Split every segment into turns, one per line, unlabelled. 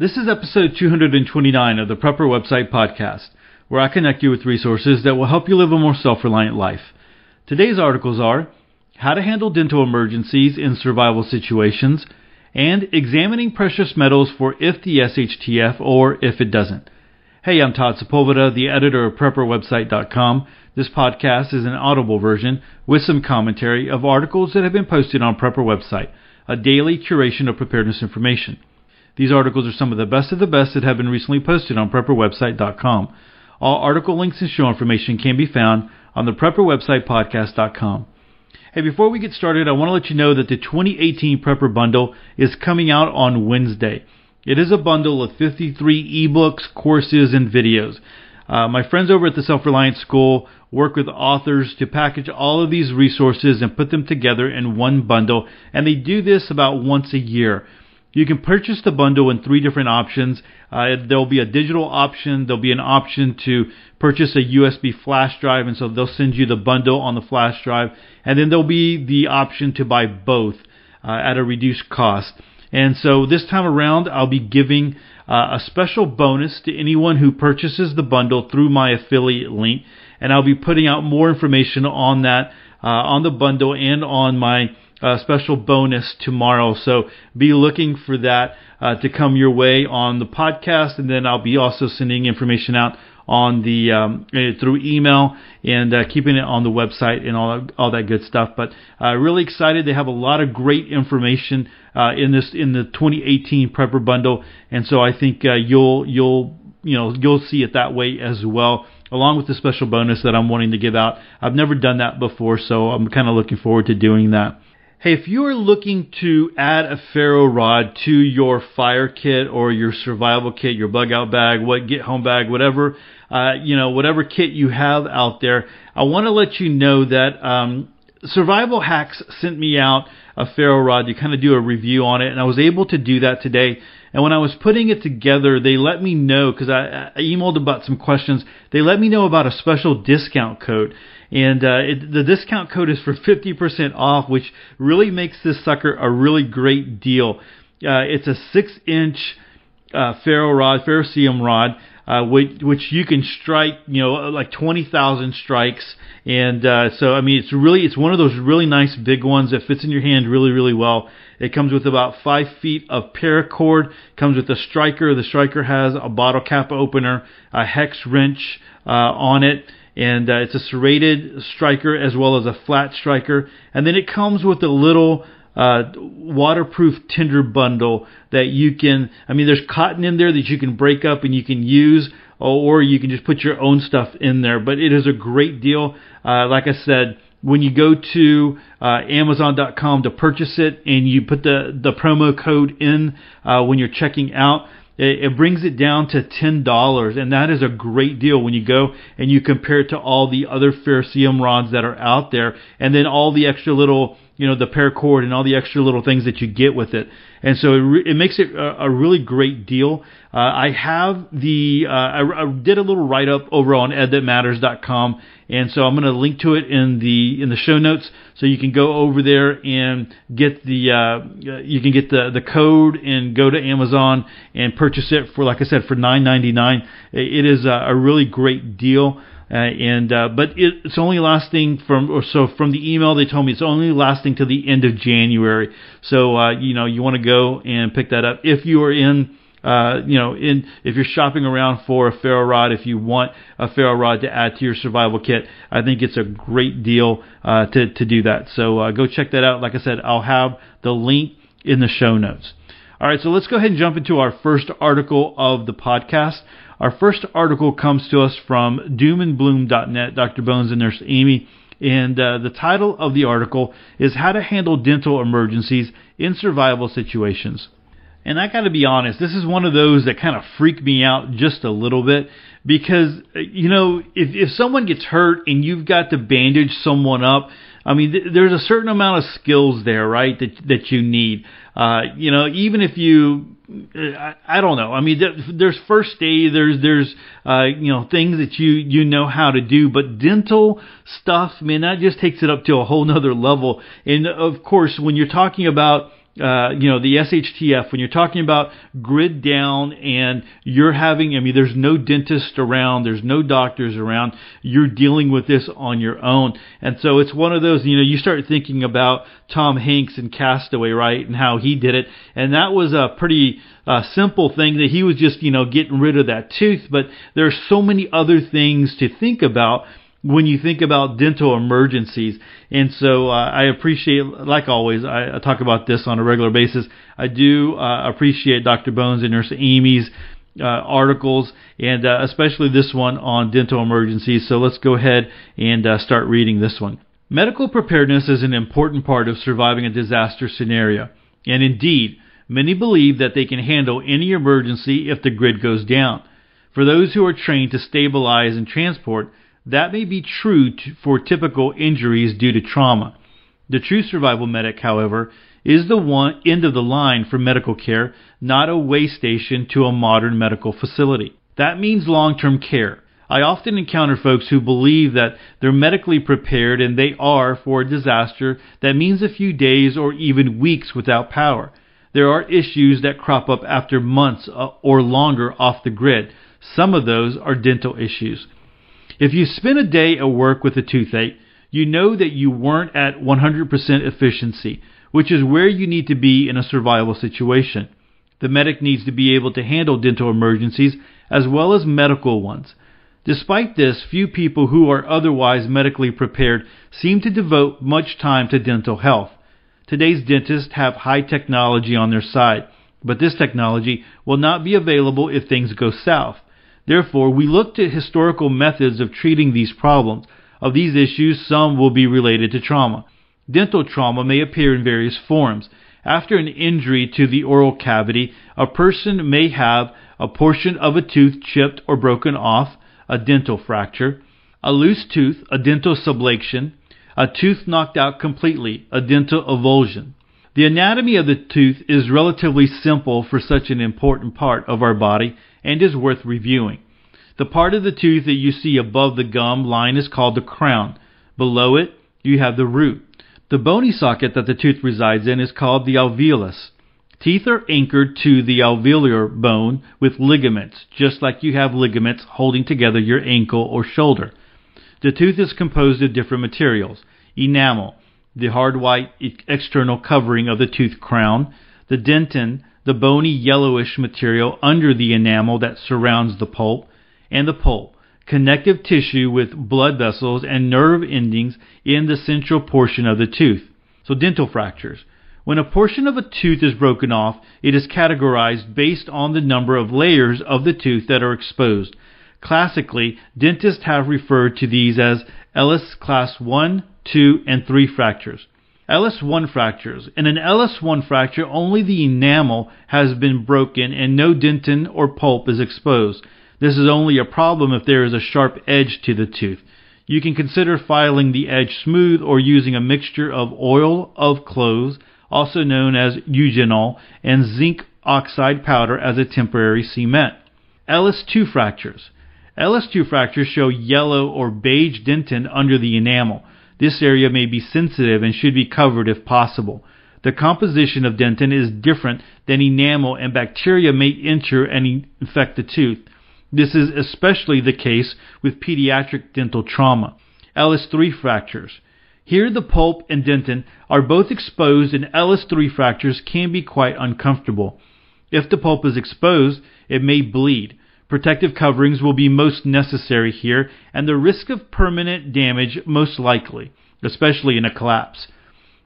This is episode 229 of the Prepper Website Podcast, where I connect you with resources that will help you live a more self reliant life. Today's articles are How to Handle Dental Emergencies in Survival Situations and Examining Precious Metals for if the SHTF or if it doesn't. Hey, I'm Todd Sepulveda, the editor of PrepperWebsite.com. This podcast is an audible version with some commentary of articles that have been posted on Prepper Website, a daily curation of preparedness information. These articles are some of the best of the best that have been recently posted on PrepperWebsite.com. All article links and show information can be found on the PrepperWebsitePodcast.com. Hey, before we get started, I want to let you know that the 2018 Prepper Bundle is coming out on Wednesday. It is a bundle of 53 ebooks, courses, and videos. Uh, my friends over at the Self Reliance School work with authors to package all of these resources and put them together in one bundle, and they do this about once a year. You can purchase the bundle in three different options. Uh, there'll be a digital option. There'll be an option to purchase a USB flash drive, and so they'll send you the bundle on the flash drive. And then there'll be the option to buy both uh, at a reduced cost. And so this time around, I'll be giving uh, a special bonus to anyone who purchases the bundle through my affiliate link. And I'll be putting out more information on that, uh, on the bundle and on my uh, special bonus tomorrow. So be looking for that uh, to come your way on the podcast, and then I'll be also sending information out on the um, eh, through email and uh, keeping it on the website and all all that good stuff. But uh, really excited. They have a lot of great information uh, in this in the 2018 Prepper Bundle, and so I think uh, you'll you'll you know you'll see it that way as well along with the special bonus that I'm wanting to give out. I've never done that before, so I'm kind of looking forward to doing that. Hey, if you are looking to add a ferro rod to your fire kit or your survival kit, your bug out bag, what get home bag, whatever, uh, you know, whatever kit you have out there, I want to let you know that um, Survival Hacks sent me out a ferro rod to kind of do a review on it, and I was able to do that today. And when I was putting it together, they let me know because I, I emailed about some questions. They let me know about a special discount code and uh, it, the discount code is for 50% off, which really makes this sucker a really great deal. Uh, it's a six-inch uh, ferro rod, ferrocerium rod, uh, which, which you can strike, you know, like 20,000 strikes. And uh, so, I mean, it's really, it's one of those really nice big ones that fits in your hand really, really well. It comes with about five feet of paracord. Comes with a striker. The striker has a bottle cap opener, a hex wrench uh, on it and uh, it's a serrated striker as well as a flat striker. And then it comes with a little uh, waterproof tinder bundle that you can. I mean, there's cotton in there that you can break up and you can use, or you can just put your own stuff in there. But it is a great deal. Uh, like I said. When you go to uh, Amazon.com to purchase it and you put the, the promo code in uh, when you're checking out, it, it brings it down to ten dollars, and that is a great deal when you go and you compare it to all the other ferrocerium rods that are out there, and then all the extra little you know the paracord and all the extra little things that you get with it. And so it, re- it makes it a, a, really great deal. Uh, i have the uh, I, I, did a little write up over on edthatmatters.com and so i'm going to link to it in the in the show notes so you can go over there and get the uh, you can get the the code and go to amazon and purchase it for like i said for 9.99 it is a, a really great deal uh, and uh, but it, it's only lasting from or so from the email they told me it's only lasting to the end of January. So uh, you know you want to go and pick that up if you are in. Uh, you know, in if you're shopping around for a ferro rod, if you want a ferro rod to add to your survival kit, I think it's a great deal uh, to to do that. So uh, go check that out. Like I said, I'll have the link in the show notes. All right, so let's go ahead and jump into our first article of the podcast. Our first article comes to us from doomandbloom.net, Dr. Bones and Nurse Amy. And uh, the title of the article is How to Handle Dental Emergencies in Survival Situations. And I got to be honest, this is one of those that kind of freak me out just a little bit because, you know, if, if someone gets hurt and you've got to bandage someone up, I mean, th- there's a certain amount of skills there, right, that, that you need. Uh, you know, even if you I, I don't know. I mean, there's first aid. There's there's uh, you know things that you you know how to do, but dental stuff, man, that just takes it up to a whole nother level. And of course, when you're talking about uh, you know, the SHTF, when you're talking about grid down and you're having, I mean, there's no dentist around, there's no doctors around, you're dealing with this on your own. And so it's one of those, you know, you start thinking about Tom Hanks and Castaway, right, and how he did it. And that was a pretty uh, simple thing that he was just, you know, getting rid of that tooth. But there are so many other things to think about when you think about dental emergencies. And so uh, I appreciate, like always, I, I, talk about this on a regular basis. I do uh, appreciate Dr. Bones and Nurse Amy's uh, articles, and uh, especially this one on dental emergencies. So let's go ahead and uh, start reading this one. Medical preparedness is an important part of surviving a disaster scenario. And indeed, many believe that they can handle any emergency if the grid goes down. For those who are trained to stabilize and transport, that may be true for typical injuries due to trauma. The true survival medic, however, is the one end of the line for medical care, not a way station to a modern medical facility. That means long-term care. I often encounter folks who believe that they're medically prepared and they are for a disaster that means a few days or even weeks without power. There are issues that crop up after months uh, or longer off the grid. Some of those are dental issues. If you spend a day at work with a toothache, you know that you weren't at 100% efficiency, which is where you need to be in a survival situation. The medic needs to be able to handle dental emergencies as well as medical ones. Despite this, few people who are otherwise medically prepared seem to devote much time to dental health. Today's dentists have high technology on their side, but this technology will not be available if things go south. Therefore, we look to historical methods of treating these problems. Of these issues, some will be related to trauma. Dental trauma may appear in various forms. After an injury to the oral cavity, a person may have a portion of a tooth chipped or broken off, a dental fracture, a loose tooth, a dental subluxation, a tooth knocked out completely, a dental avulsion. The anatomy of the tooth is relatively simple for such an important part of our body and is worth reviewing. The part of the tooth that you see above the gum line is called the crown. Below it, you have the root. The bony socket that the tooth resides in is called the alveolus. Teeth are anchored to the alveolar bone with ligaments, just like you have ligaments holding together your ankle or shoulder. The tooth is composed of different materials enamel, the hard white external covering of the tooth crown, the dentin, the bony yellowish material under the enamel that surrounds the pulp, and the pulp, connective tissue with blood vessels and nerve endings in the central portion of the tooth. So dental fractures. When a portion of a tooth is broken off, it is categorized based on the number of layers of the tooth that are exposed. Classically, dentists have referred to these as Ellis class 1, 2, and 3 fractures. Ellis1 fractures. In an Ellis1 fracture, only the enamel has been broken and no dentin or pulp is exposed. This is only a problem if there is a sharp edge to the tooth. You can consider filing the edge smooth or using a mixture of oil of cloves, also known as eugenol, and zinc oxide powder as a temporary cement. Ellis2 fractures. Ellis2 fractures show yellow or beige dentin under the enamel. This area may be sensitive and should be covered if possible. The composition of dentin is different than enamel and bacteria may enter and infect the tooth. This is especially the case with pediatric dental trauma. Ellis3 fractures. Here the pulp and dentin are both exposed and Ellis3 fractures can be quite uncomfortable. If the pulp is exposed, it may bleed. Protective coverings will be most necessary here, and the risk of permanent damage most likely, especially in a collapse.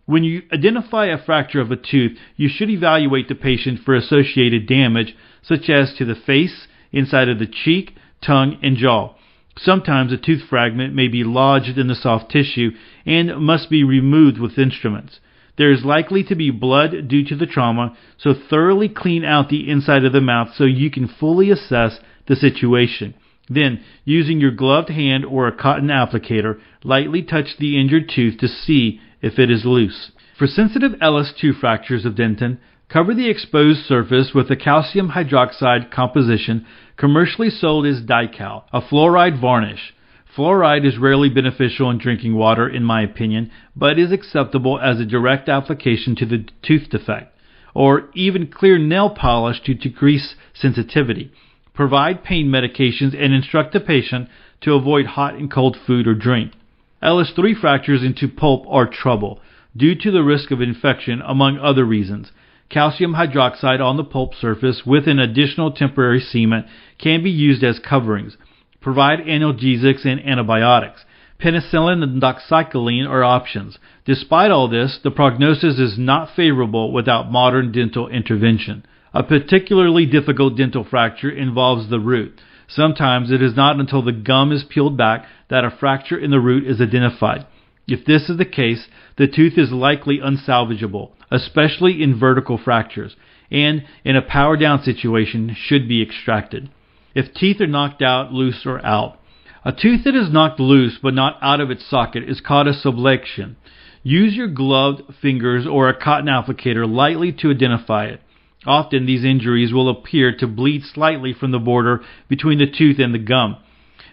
When you identify a fracture of a tooth, you should evaluate the patient for associated damage, such as to the face, inside of the cheek, tongue, and jaw. Sometimes a tooth fragment may be lodged in the soft tissue and must be removed with instruments. There is likely to be blood due to the trauma, so thoroughly clean out the inside of the mouth so you can fully assess the situation. Then, using your gloved hand or a cotton applicator, lightly touch the injured tooth to see if it is loose. For sensitive Ellis2 fractures of dentin, cover the exposed surface with a calcium hydroxide composition commercially sold as Dycal, a fluoride varnish. Fluoride is rarely beneficial in drinking water, in my opinion, but is acceptable as a direct application to the tooth defect. or even clear nail polish to decrease sensitivity. Provide pain medications and instruct the patient to avoid hot and cold food or drink. Ellis3 fractures into pulp are trouble due to the risk of infection, among other reasons. Calcium hydroxide on the pulp surface with an additional temporary cement can be used as coverings. Provide analgesics and antibiotics. Penicillin and doxycycline are options. Despite all this, the prognosis is not favorable without modern dental intervention. A particularly difficult dental fracture involves the root. Sometimes it is not until the gum is peeled back that a fracture in the root is identified. If this is the case, the tooth is likely unsalvageable, especially in vertical fractures, and in a power down situation should be extracted. If teeth are knocked out, loose, or out. A tooth that is knocked loose but not out of its socket is called a subluxation. Use your gloved fingers or a cotton applicator lightly to identify it. Often these injuries will appear to bleed slightly from the border between the tooth and the gum.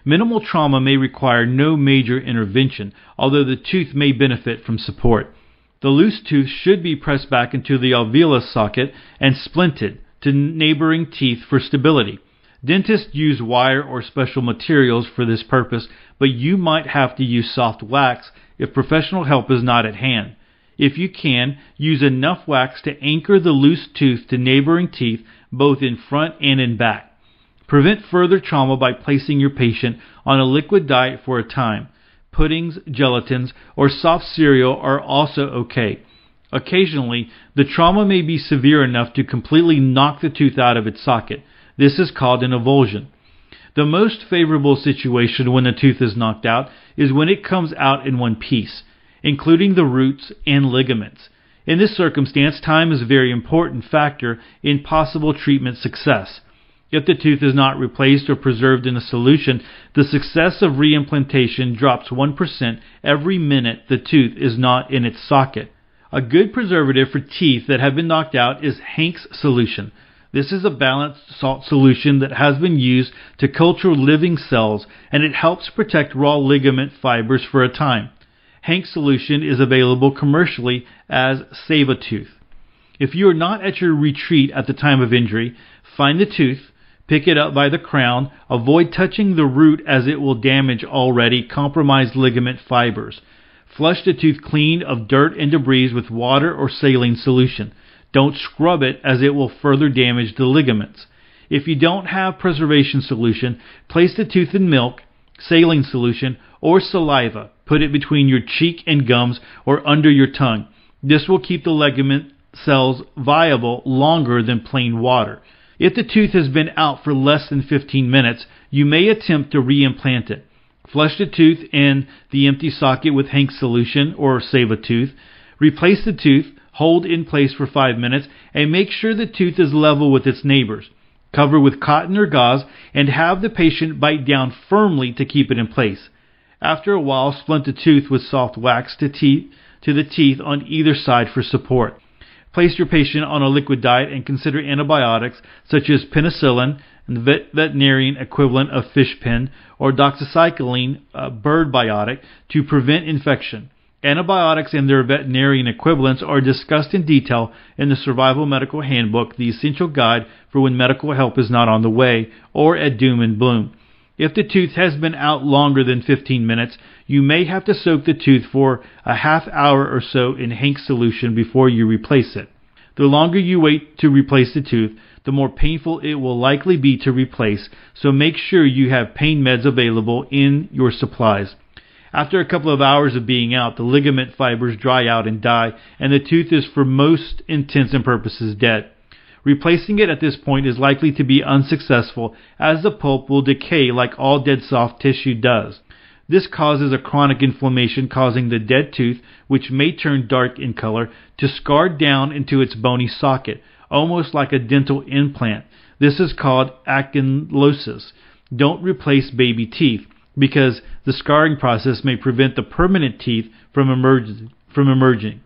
Minimal trauma may require no major intervention, although the tooth may benefit from support. The loose tooth should be pressed back into the alveolus socket and splinted to neighboring teeth for stability. Dentists use wire or special materials for this purpose, but you might have to use soft wax if professional help is not at hand. If you can, use enough wax to anchor the loose tooth to neighboring teeth both in front and in back. Prevent further trauma by placing your patient on a liquid diet for a time. Puddings, gelatins, or soft cereal are also okay. Occasionally, the trauma may be severe enough to completely knock the tooth out of its socket. This is called an avulsion. The most favorable situation when a tooth is knocked out is when it comes out in one piece, including the roots and ligaments. In this circumstance, time is a very important factor in possible treatment success. If the tooth is not replaced or preserved in a solution, the success of reimplantation drops 1% every minute the tooth is not in its socket. A good preservative for teeth that have been knocked out is Hank's solution. This is a balanced salt solution that has been used to culture living cells and it helps protect raw ligament fibers for a time. Hank's solution is available commercially as Save a Tooth. If you are not at your retreat at the time of injury, find the tooth, Pick it up by the crown. Avoid touching the root as it will damage already compromised ligament fibers. Flush the tooth clean of dirt and debris with water or saline solution. Don't scrub it as it will further damage the ligaments. If you don't have preservation solution, place the tooth in milk, saline solution, or saliva. Put it between your cheek and gums or under your tongue. This will keep the ligament cells viable longer than plain water. If the tooth has been out for less than 15 minutes, you may attempt to reimplant it. Flush the tooth in the empty socket with Hank's solution or save a tooth. Replace the tooth, hold in place for 5 minutes, and make sure the tooth is level with its neighbors. Cover with cotton or gauze and have the patient bite down firmly to keep it in place. After a while, splint the tooth with soft wax to, te- to the teeth on either side for support. Place your patient on a liquid diet and consider antibiotics such as penicillin, and the veterinarian equivalent of fish pen or doxycycline, a bird biotic, to prevent infection. Antibiotics and their veterinarian equivalents are discussed in detail in the Survival Medical Handbook, the essential guide for when medical help is not on the way, or at doom and bloom. If the tooth has been out longer than 15 minutes, you may have to soak the tooth for a half hour or so in Hank solution before you replace it. The longer you wait to replace the tooth, the more painful it will likely be to replace, so make sure you have pain meds available in your supplies. After a couple of hours of being out, the ligament fibers dry out and die, and the tooth is for most intents and purposes dead. Replacing it at this point is likely to be unsuccessful as the pulp will decay like all dead soft tissue does. This causes a chronic inflammation causing the dead tooth, which may turn dark in color, to scar down into its bony socket, almost like a dental implant. This is called ankylosis. Don't replace baby teeth because the scarring process may prevent the permanent teeth from, emerg- from emerging.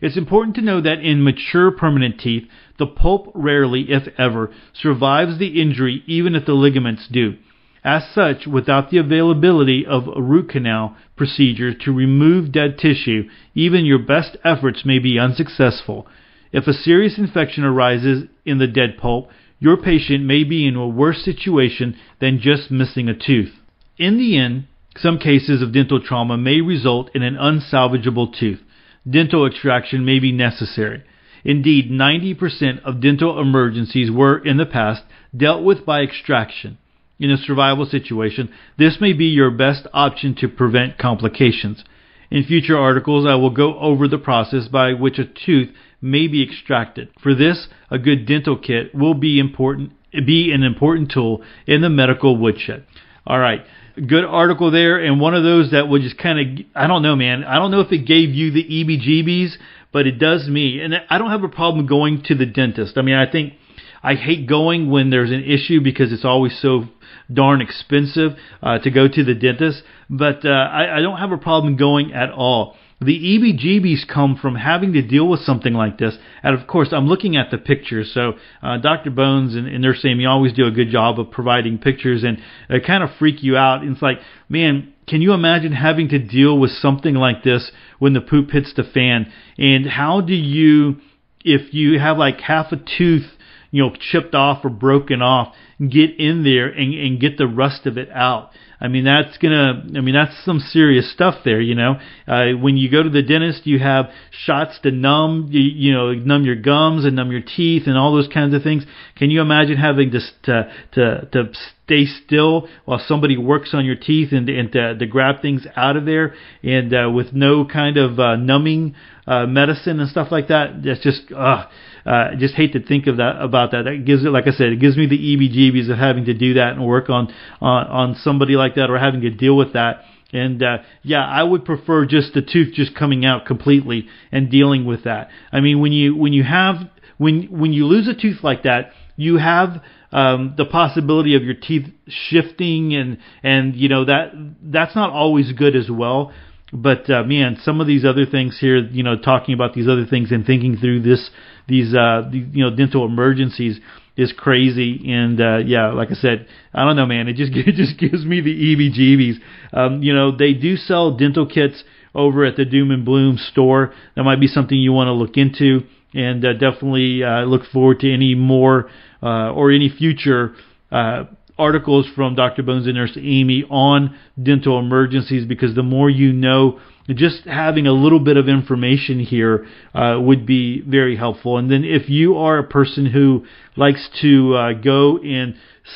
It's important to know that in mature permanent teeth, the pulp rarely, if ever, survives the injury even if the ligaments do. As such, without the availability of a root canal procedure to remove dead tissue, even your best efforts may be unsuccessful. If a serious infection arises in the dead pulp, your patient may be in a worse situation than just missing a tooth. In the end, some cases of dental trauma may result in an unsalvageable tooth. Dental extraction may be necessary. Indeed, 90% of dental emergencies were, in the past, dealt with by extraction. In a survival situation, this may be your best option to prevent complications. In future articles, I will go over the process by which a tooth may be extracted. For this, a good dental kit will be important be an important tool in the medical woodshed. All right. Good article there, and one of those that would just kind of, I don't know, man. I don't know if it gave you the EBGBs, but it does me. And I don't have a problem going to the dentist. I mean, I think I hate going when there's an issue because it's always so darn expensive uh, to go to the dentist. But uh, I, I don't have a problem going at all. The EBGBs come from having to deal with something like this. And of course, I'm looking at the pictures. So, uh, Dr. Bones and, and Nurse Amy always do a good job of providing pictures and they kind of freak you out. And it's like, man, can you imagine having to deal with something like this when the poop hits the fan? And how do you, if you have like half a tooth, you know, chipped off or broken off, get in there and, and get the rest of it out? I mean, that's gonna. I mean, that's some serious stuff there. You know, uh, when you go to the dentist, you have shots to numb, you, you know, numb your gums and numb your teeth and all those kinds of things. Can you imagine having to to to, to stay still while somebody works on your teeth and and to, to grab things out of there and uh, with no kind of uh, numbing uh, medicine and stuff like that? That's just. Uh, uh, I just hate to think of that about that. That gives it, like I said, it gives me the EBGBs of having to do that and work on on on somebody like that or having to deal with that. And uh, yeah, I would prefer just the tooth just coming out completely and dealing with that. I mean, when you when you have when when you lose a tooth like that, you have um, the possibility of your teeth shifting and and you know that that's not always good as well. But uh, man, some of these other things here, you know, talking about these other things and thinking through this these uh these, you know dental emergencies is crazy. And uh yeah like i said i don't know man. It just it just gives me the ebg's um you know they do sell dental kits over at the doom and bloom store. That might be something you want to look into. And uh, definitely uh, look forward to any more uh, or any future uh, articles from Dr. Bones and Nurse Amy on dental emergencies because the more you know just having a little bit of information here uh, would be very helpful. And then if you are a person who likes to uh, go and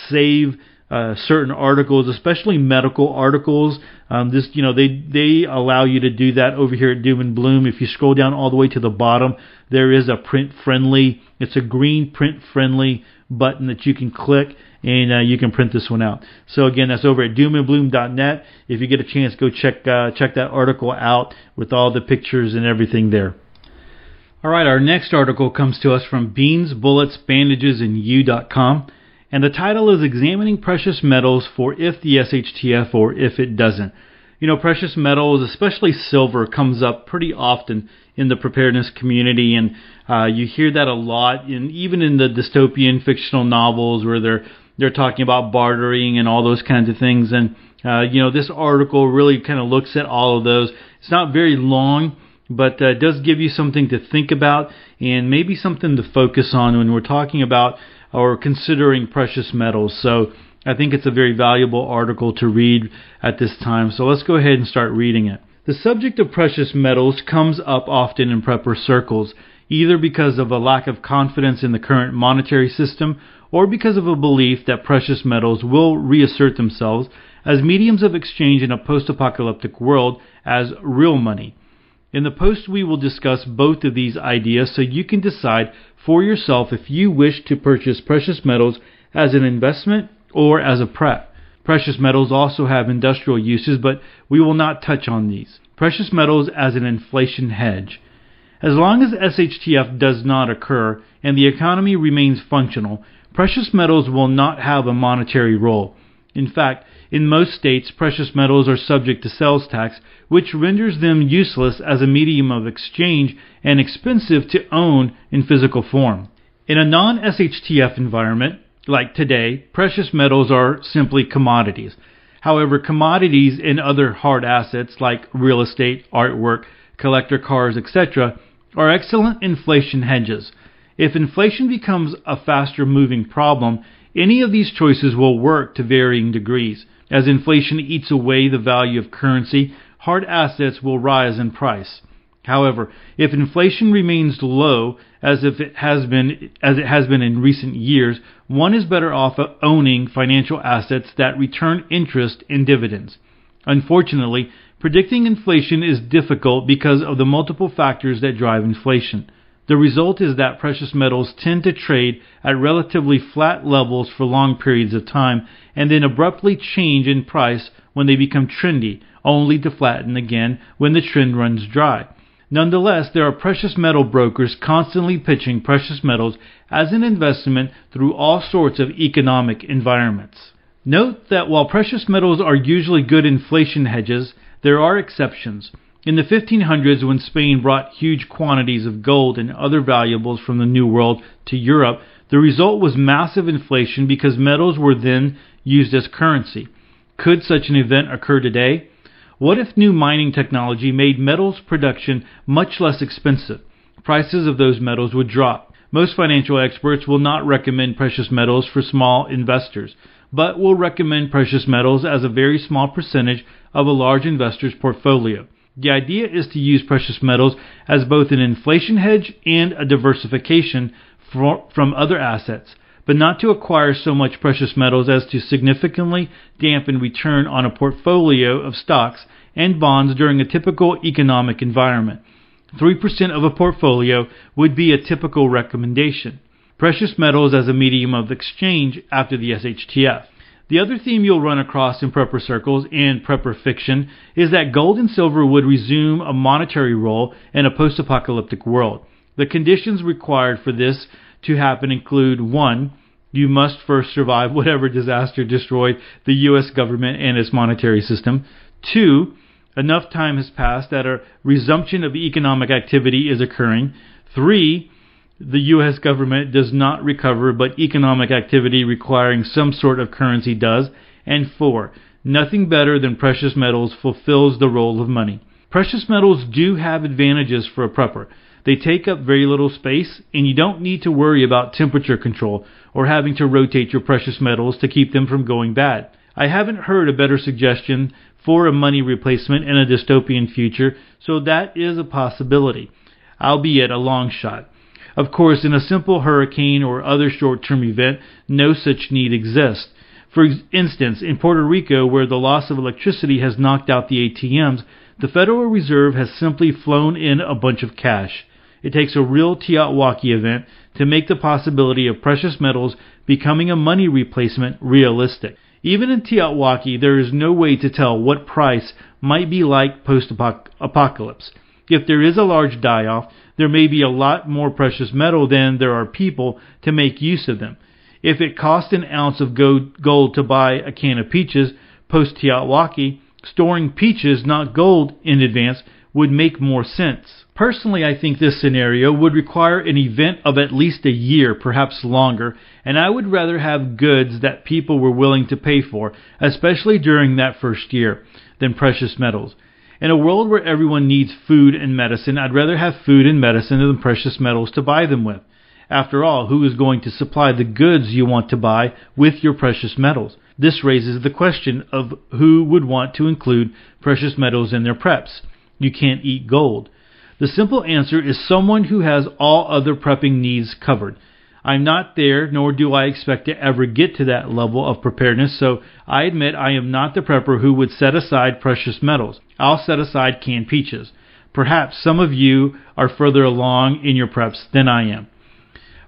save uh, certain articles, especially medical articles. Um, this, you know, they they allow you to do that over here at Doom and Bloom. If you scroll down all the way to the bottom, there is a print friendly. It's a green print friendly button that you can click and uh, you can print this one out. So again, that's over at doomandbloom.net. If you get a chance, go check uh, check that article out with all the pictures and everything there. All right, our next article comes to us from Beans, Bullets, Bandages, and You.com, and the title is Examining Precious Metals for If the SHTF or If It Doesn't. You know, precious metals, especially silver, comes up pretty often in the preparedness community, and uh, you hear that a lot, in, even in the dystopian fictional novels where they're they're talking about bartering and all those kinds of things. And uh, you know, this article really kind of looks at all of those. It's not very long, but uh, does give you something to think about and maybe something to focus on when we're talking about or considering precious metals. So I think it's a very valuable article to read at this time. So let's go ahead and start reading it. The subject of precious metals comes up often in prepper circles, either because of a lack of confidence in the current monetary system or because of a belief that precious metals will reassert themselves as mediums of exchange in a post apocalyptic world as real money. In the post, we will discuss both of these ideas so you can decide for yourself if you wish to purchase precious metals as an investment or as a prep. Precious metals also have industrial uses, but we will not touch on these. Precious metals as an inflation hedge. As long as SHTF does not occur and the economy remains functional, precious metals will not have a monetary role. In fact, in most states, precious metals are subject to sales tax, which renders them useless as a medium of exchange and expensive to own in physical form. In a non SHTF environment, like today, precious metals are simply commodities. However, commodities and other hard assets like real estate, artwork, collector cars, etc., are excellent inflation hedges. If inflation becomes a faster moving problem, any of these choices will work to varying degrees. As inflation eats away the value of currency, hard assets will rise in price. However, if inflation remains low as if it has been as it has been in recent years, one is better off owning financial assets that return interest and dividends. Unfortunately, predicting inflation is difficult because of the multiple factors that drive inflation. The result is that precious metals tend to trade at relatively flat levels for long periods of time and then abruptly change in price when they become trendy, only to flatten again when the trend runs dry. Nonetheless, there are precious metal brokers constantly pitching precious metals as an investment through all sorts of economic environments. Note that while precious metals are usually good inflation hedges, there are exceptions. In the 1500s, when Spain brought huge quantities of gold and other valuables from the New World to Europe, the result was massive inflation because metals were then used as currency. Could such an event occur today? What if new mining technology made metals production much less expensive? Prices of those metals would drop. Most financial experts will not recommend precious metals for small investors, but will recommend precious metals as a very small percentage of a large investor's portfolio. The idea is to use precious metals as both an inflation hedge and a diversification for, from other assets, but not to acquire so much precious metals as to significantly dampen return on a portfolio of stocks and bonds during a typical economic environment. 3% of a portfolio would be a typical recommendation. Precious metals as a medium of exchange after the SHTF. The other theme you'll run across in prepper circles and prepper fiction is that gold and silver would resume a monetary role in a post apocalyptic world. The conditions required for this to happen include 1. You must first survive whatever disaster destroyed the U.S. government and its monetary system. 2 enough time has passed that a resumption of economic activity is occurring. Three, the U.S. government does not recover, but economic activity requiring some sort of currency does. And four, nothing better than precious metals fulfills the role of money. Precious metals do have advantages for a prepper. They take up very little space, and you don't need to worry about temperature control or having to rotate your precious metals to keep them from going bad. I haven't heard a better suggestion for a money replacement in a dystopian future, so that is a possibility, albeit a long shot. Of course, in a simple hurricane or other short term event, no such need exists. For instance, in Puerto Rico, where the loss of electricity has knocked out the ATMs, the Federal Reserve has simply flown in a bunch of cash. It takes a real TEOTWAWKI event to make the possibility of precious metals becoming a money replacement realistic. Even in TEOTWAWKI, there is no way to tell what price might be like post apocalypse. If there is a large die off, there may be a lot more precious metal than there are people to make use of them. If it cost an ounce of gold to buy a can of peaches post TEOTWAWKI, storing peaches, not gold, in advance would make more sense. Personally, I think this scenario would require an event of at least a year, perhaps longer, and I would rather have goods that people were willing to pay for, especially during that first year, than precious metals. In a world where everyone needs food and medicine, I'd rather have food and medicine than precious metals to buy them with. After all, who is going to supply the goods you want to buy with your precious metals? This raises the question of who would want to include precious metals in their preps you can't eat gold? The simple answer is someone who has all other prepping needs covered. I'm not there, nor do I expect to ever get to that level of preparedness, so I admit I am not the prepper who would set aside precious metals. I'll set aside canned peaches. Perhaps some of you are further along in your preps than I am.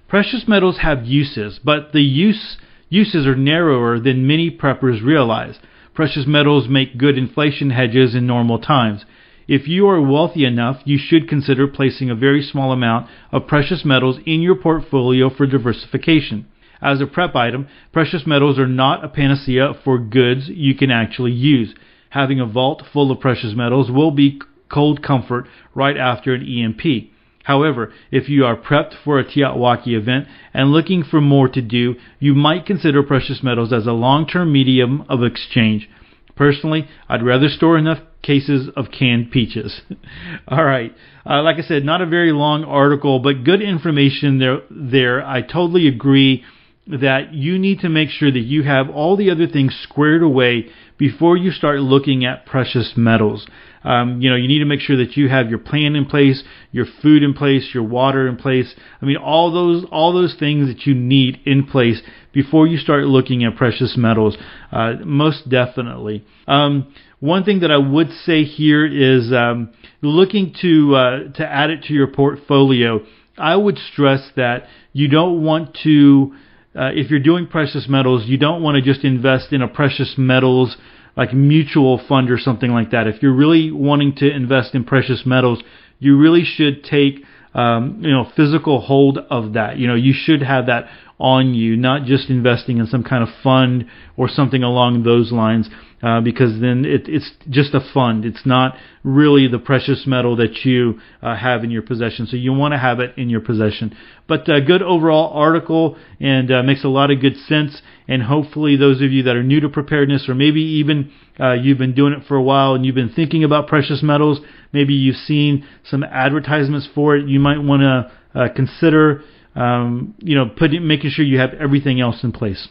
Precious metals have uses, but the use, uses are narrower than many preppers realize. Precious metals make good inflation hedges in normal times. If you are wealthy enough, you should consider placing a very small amount of precious metals in your portfolio for diversification. As a prep item, precious metals are not a panacea for goods you can actually use. Having a vault full of precious metals will be cold comfort right after an EMP. However, if you are prepped for a TEOTWAWKI event and looking for more to do, you might consider precious metals as a long-term medium of exchange. Personally, I'd rather store enough cases of canned peaches. All right. Uh, like I said, not a very long article, but good information there. There, I totally agree that you need to make sure that you have all the other things squared away before you start looking at precious metals. Um, you know, you need to make sure that you have your plan in place, your food in place, your water in place. I mean, all those all those things that you need in place before you start looking at precious metals. Uh, most definitely. Um, one thing that I would say here is um, looking to uh, to add it to your portfolio. I would stress that you don't want to uh, if you're doing precious metals, you don't want to just invest in a precious metals like mutual fund or something like that. If you're really wanting to invest in precious metals, you really should take um, you know physical hold of that. You know, you should have that on you, not just investing in some kind of fund or something along those lines uh, because then it, it's just a fund. It's not really the precious metal that you uh, have in your possession. So you want to have it in your possession. But a uh, good overall article and uh, makes a lot of good sense. And hopefully, those of you that are new to preparedness, or maybe even uh, you've been doing it for a while and you've been thinking about precious metals, maybe you've seen some advertisements for it, you might want to consider. Um, you know, putting, making sure you have everything else in place.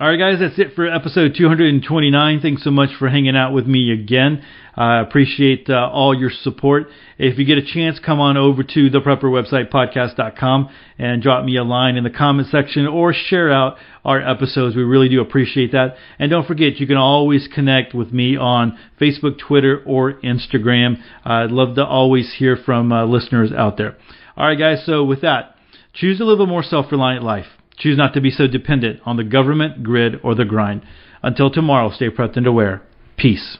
All right, guys, that's it for episode 229. Thanks so much for hanging out with me again. I uh, appreciate uh, all your support. If you get a chance, come on over to the Prepper website podcast.com and drop me a line in the comment section or share out our episodes. We really do appreciate that. And don't forget, you can always connect with me on Facebook, Twitter, or Instagram. I'd love to always hear from uh, listeners out there. All right, guys, so with that, choose to live a more self reliant life. Choose not to be so dependent on the government, grid, or the grind. Until tomorrow, stay prepped and aware. Peace.